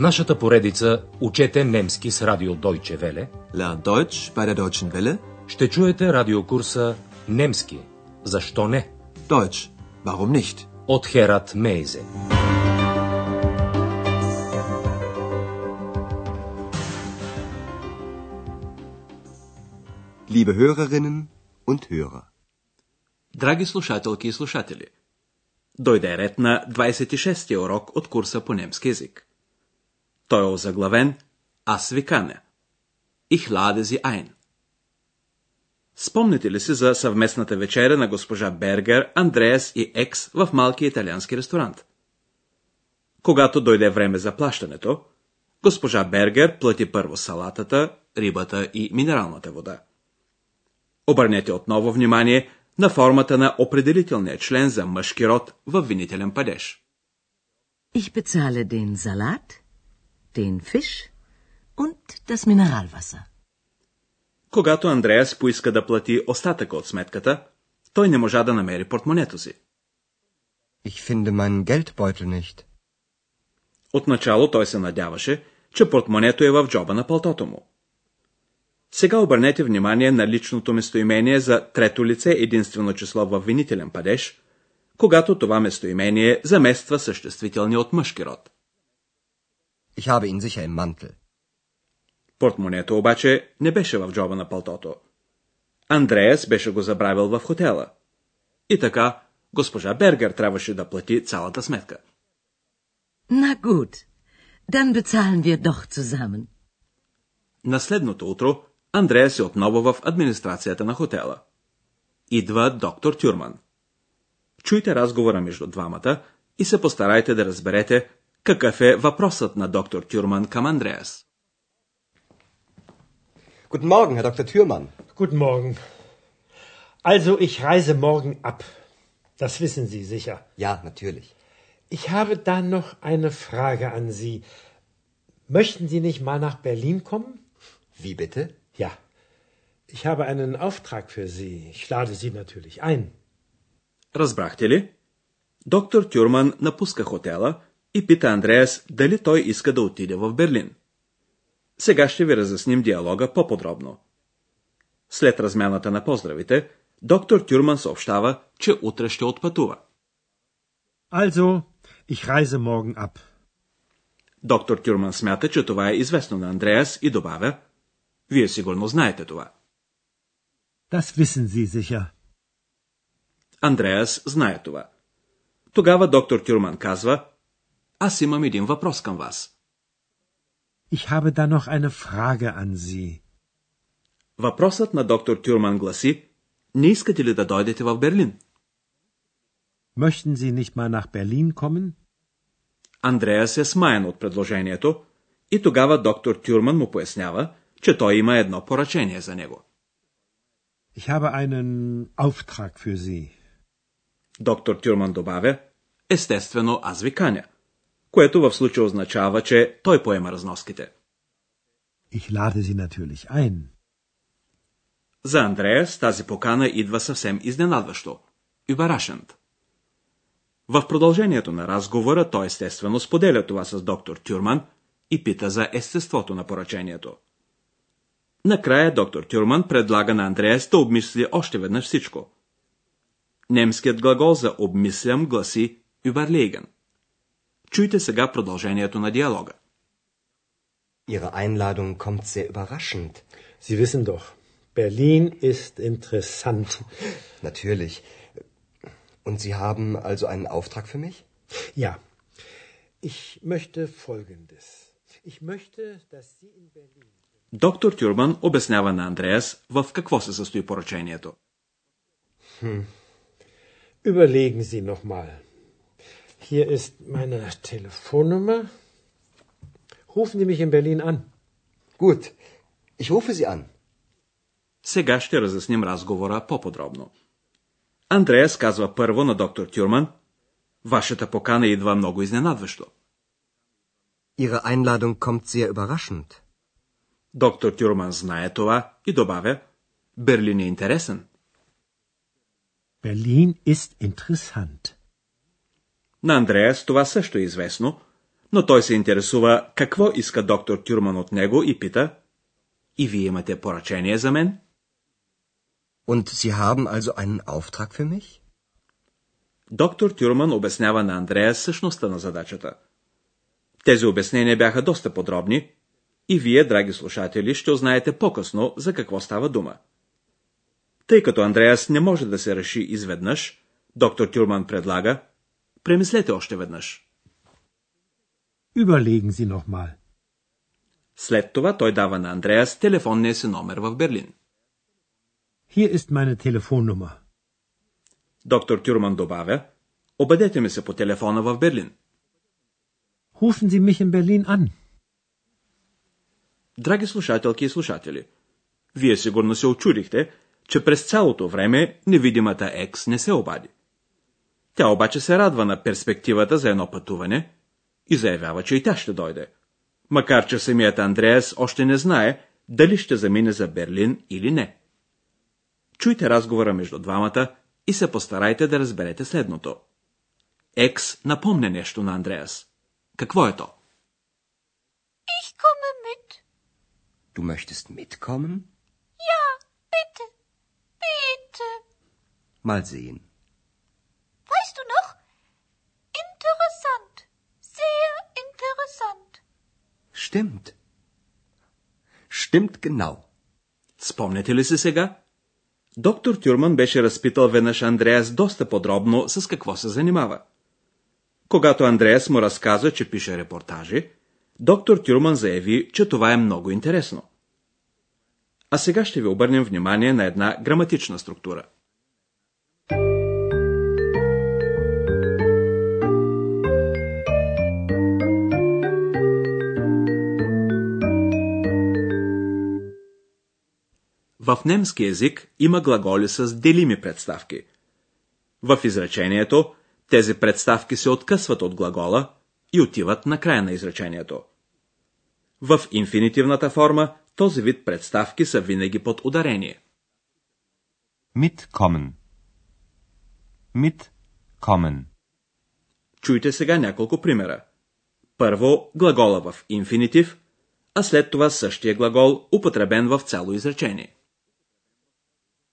нашата поредица Учете немски с радио Deutsche Welle Lern Deutsch bei der Deutschen Welle. ще чуете радиокурса Немски. Защо не? Deutsch. Warum nicht? От Херат Мейзе. Liebe Hörerinnen und Hörer. Драги слушателки и слушатели, дойде ред на 26-ти урок от курса по немски язик. Той е озаглавен Аз ви каня. Lade sie ein. Спомните ли си за съвместната вечеря на госпожа Бергер, Андреас и Екс в малки италиански ресторант? Когато дойде време за плащането, госпожа Бергер плати първо салатата, рибата и минералната вода. Обърнете отново внимание на формата на определителния член за мъжки род в винителен падеж. Ich bezahle den Salat, den Fisch und das Mineralwasser. Когато Андреас поиска да плати остатъка от сметката, той не можа да намери портмонето си. Ich finde meinen Geldbeutel nicht. Отначало той се надяваше, че портмонето е в джоба на палтото му. Сега обърнете внимание на личното местоимение за трето лице единствено число в винителен падеж, когато това местоимение замества съществителния от мъжки род. Ich habe ihn sicher im Mantel. Портмонето обаче не беше в джоба на палтото. Андреас беше го забравил в хотела. И така, госпожа Бергер трябваше да плати цялата сметка. Na gut, dann bezahlen wir doch zusammen. На следното утро Андреас е отново в администрацията на хотела. Идва доктор Тюрман. Чуйте разговора между двамата и се постарайте да разберете какъв е въпросът на доктор Тюрман към Андреас. Guten Morgen, Herr Dr. Thürmann. Guten Morgen. Also, ich reise morgen ab. Das wissen Sie sicher. Ja, natürlich. Ich habe da noch eine Frage an Sie. Möchten Sie nicht mal nach Berlin kommen? Wie bitte? Ja. Ich habe einen Auftrag für Sie. Ich lade Sie natürlich ein. Разбрахте ли? Доктор Тюрман напуска хотела и пита Андреас дали той иска да отиде в Берлин. Сега ще ви разясним диалога по-подробно. След размяната на поздравите, доктор Тюрман съобщава, че утре ще отпътува. Also, ich reise morgen ab. Доктор Тюрман смята, че това е известно на Андреас и добавя, вие сигурно знаете това. Das wissen Sie sicher. Андреас знае това. Тогава доктор Тюрман казва, аз имам един въпрос към вас. Ich habe da noch eine Frage an Sie. Въпросът на доктор Тюрман гласи, не искате ли да дойдете в Берлин? Möchten Sie nicht mal nach Berlin kommen? Андреас е смаян от предложението и тогава доктор Тюрман му пояснява, че той има едно поръчение за него. Ich habe einen Auftrag für Sie. Доктор Тюрман добавя, естествено аз ви каня, което в случая означава, че той поема разноските. Ich lade Sie natürlich ein. За Андреас тази покана идва съвсем изненадващо. Überraschend. В продължението на разговора той естествено споделя това с доктор Тюрман и пита за естеството на поръчението. Накрая доктор Тюрман предлага на Андреас да обмисли още веднъж всичко. Немският глагол за обмислям гласи überlegen. Чуйте сега продължението на диалога. Ihre Einladung kommt sehr überraschend. Sie wissen doch, Berlin ist interessant. Natürlich. Und Sie haben also einen Auftrag für mich? Ja, ich möchte Folgendes. Ich möchte, dass Sie in Berlin... Доктор Тюрман обяснява на Андреас в какво се състои поръчението. Überlegen Sie noch mal. Hier ist meine Telefonnummer. Rufen Sie mich in Berlin an. Gut. Ich rufe Sie an. Сега ще разясним разговора по-подробно. Андреас казва първо на доктор Тюрман, вашата покана идва много изненадващо. Ihre Einladung kommt sehr überraschend. Доктор Тюрман знае това и добавя, Берлин е интересен. Berlin ist interessant. На Андреас това също е известно, но той се интересува какво иска доктор Тюрман от него и пита И вие имате поръчение за мен? Und Sie haben also einen Auftrag für mich? Доктор Тюрман обяснява на Андрея същността на задачата. Тези обяснения бяха доста подробни и вие, драги слушатели, ще узнаете по-късно за какво става дума. Тъй като Андреас не може да се реши изведнъж, доктор Тюрман предлага, премислете още веднъж. Überlegen Sie noch mal. След това той дава на Андреас телефонния си номер в Берлин. Hier ist meine Telefonnummer. Доктор Тюрман добавя, обадете ми се по телефона в Берлин. Rufen Sie mich in Berlin an. Драги слушателки и слушатели, вие сигурно се очудихте, че през цялото време невидимата Екс не се обади. Тя обаче се радва на перспективата за едно пътуване и заявява, че и тя ще дойде. Макар, че самият Андреас още не знае дали ще замине за Берлин или не. Чуйте разговора между двамата и се постарайте да разберете следното. Екс напомня нещо на Андреас. Какво е то? Ich komme mit. Du möchtest mitkommen? Ja, bitte. Bitte. Mal sehen. Weißt du noch? Interessant. Sehr interessant. Stimmt. Stimmt genau. Спомняте ли се сега? Доктор Тюрман беше разпитал веднъж Андреас доста подробно с какво се занимава. Когато Андреас му разказа, че пише репортажи, доктор Тюрман заяви, че това е много интересно. А сега ще ви обърнем внимание на една граматична структура. В немски език има глаголи с делими представки. В изречението тези представки се откъсват от глагола и отиват на края на изречението. В инфинитивната форма този вид представки са винаги под ударение. Mitkommen. Mitkommen. Чуйте сега няколко примера. Първо глагола в инфинитив, а след това същия глагол, употребен в цяло изречение.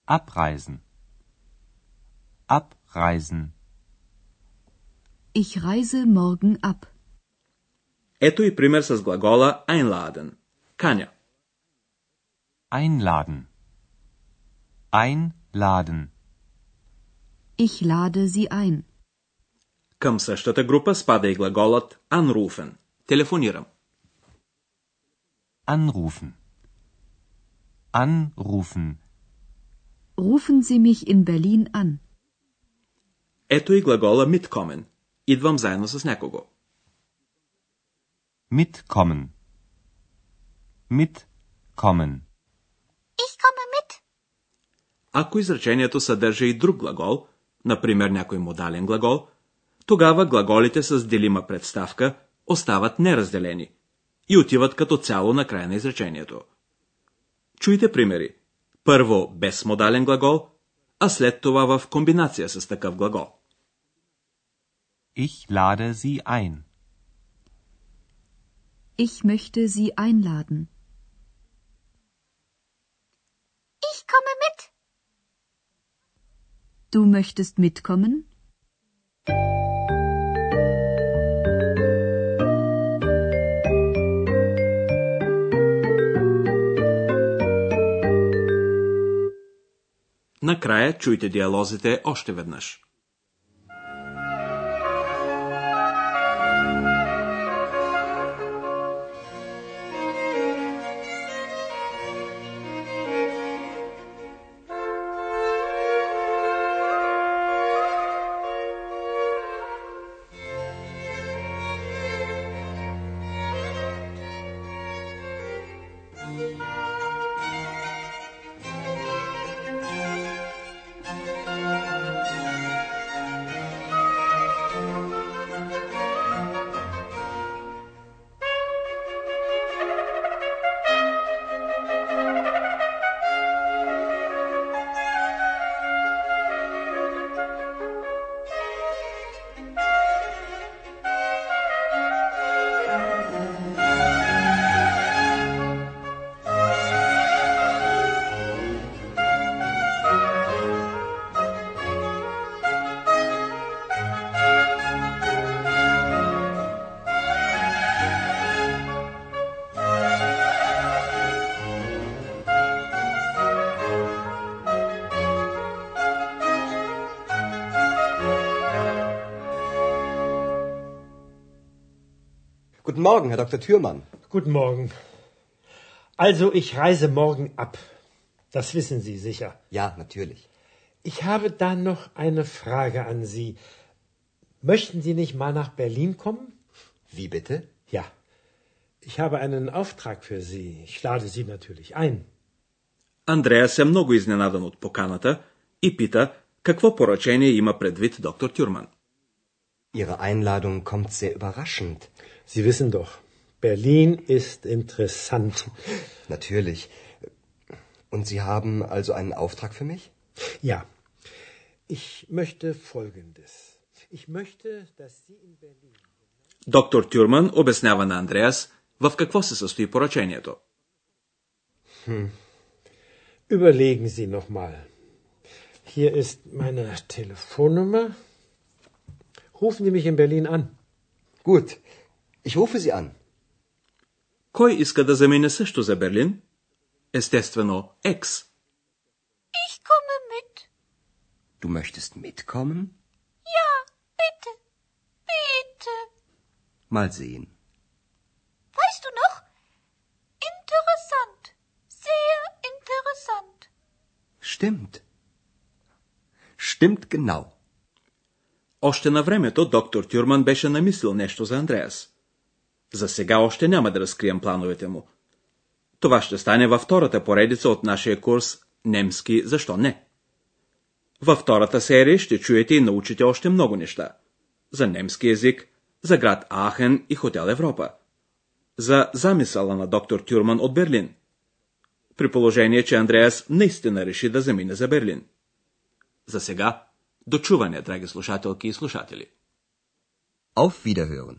Abreisen. Abreisen. Ich reise morgen ab. Ето и пример с глагола einladen – каня. Einladen. Einladen. Ich lade Sie ein. Към същата група спада и глаголът anrufen – телефонирам. Anrufen. Anrufen. Rufen Sie mich in Berlin an. Ето и глагола mitkommen – идвам заедно с някого. Mitkommen. Mitkommen. Ich komme mit. Ако изречението съдържа и друг глагол, например някой модален глагол, тогава глаголите с делима представка остават неразделени и отиват като цяло на края на изречението. Чуйте примери. Първо без модален глагол, а след това в комбинация с такъв глагол. Ich lade Sie ein. Ich möchte Sie einladen. Ich komme mit. Du möchtest mitkommen? Накрая чуйте диалозите още веднъж. Guten Morgen, Herr Dr. Thürmann. Guten Morgen. Also, ich reise morgen ab. Das wissen Sie sicher. Ja, natürlich. Ich habe da noch eine Frage an Sie. Möchten Sie nicht mal nach Berlin kommen? Wie bitte? Ja. Ich habe einen Auftrag für Sie. Ich lade Sie natürlich ein. Андреас е много изненадан от поканата и пита какво поръчение има предвид доктор Тюрман. Ihre Einladung kommt sehr überraschend. Sie wissen doch, Berlin ist interessant. Natürlich. Und Sie haben also einen Auftrag für mich? Ja. Ich möchte Folgendes. Ich möchte, dass Sie in Berlin. Доктор Тюрман обяснява на Андреас в какво се състои поръчението. Überlegen Sie noch mal. Hier ist meine Telefonnummer. Rufen Sie mich in Berlin an. Gut. Ich rufe Sie an. Кой иска да замине също за Берлин? Естествено, Екс. Ich komme mit. Du möchtest mitkommen? Ja, bitte. Bitte. Mal sehen. Weißt du noch? Interessant. Sehr interessant. Stimmt. Stimmt genau. Още на времето доктор Тюрман беше намислил нещо за Андреас. За сега още няма да разкрием плановете му. Това ще стане във втората поредица от нашия курс Немски защо не? Във втората серия ще чуете и научите още много неща. За немски язик, за град Ахен и хотел Европа. За замисъла на доктор Тюрман от Берлин. При положение, че Андреас наистина реши да замине за Берлин. За сега, дочуване, драги слушателки и слушатели. Auf Wiederhören.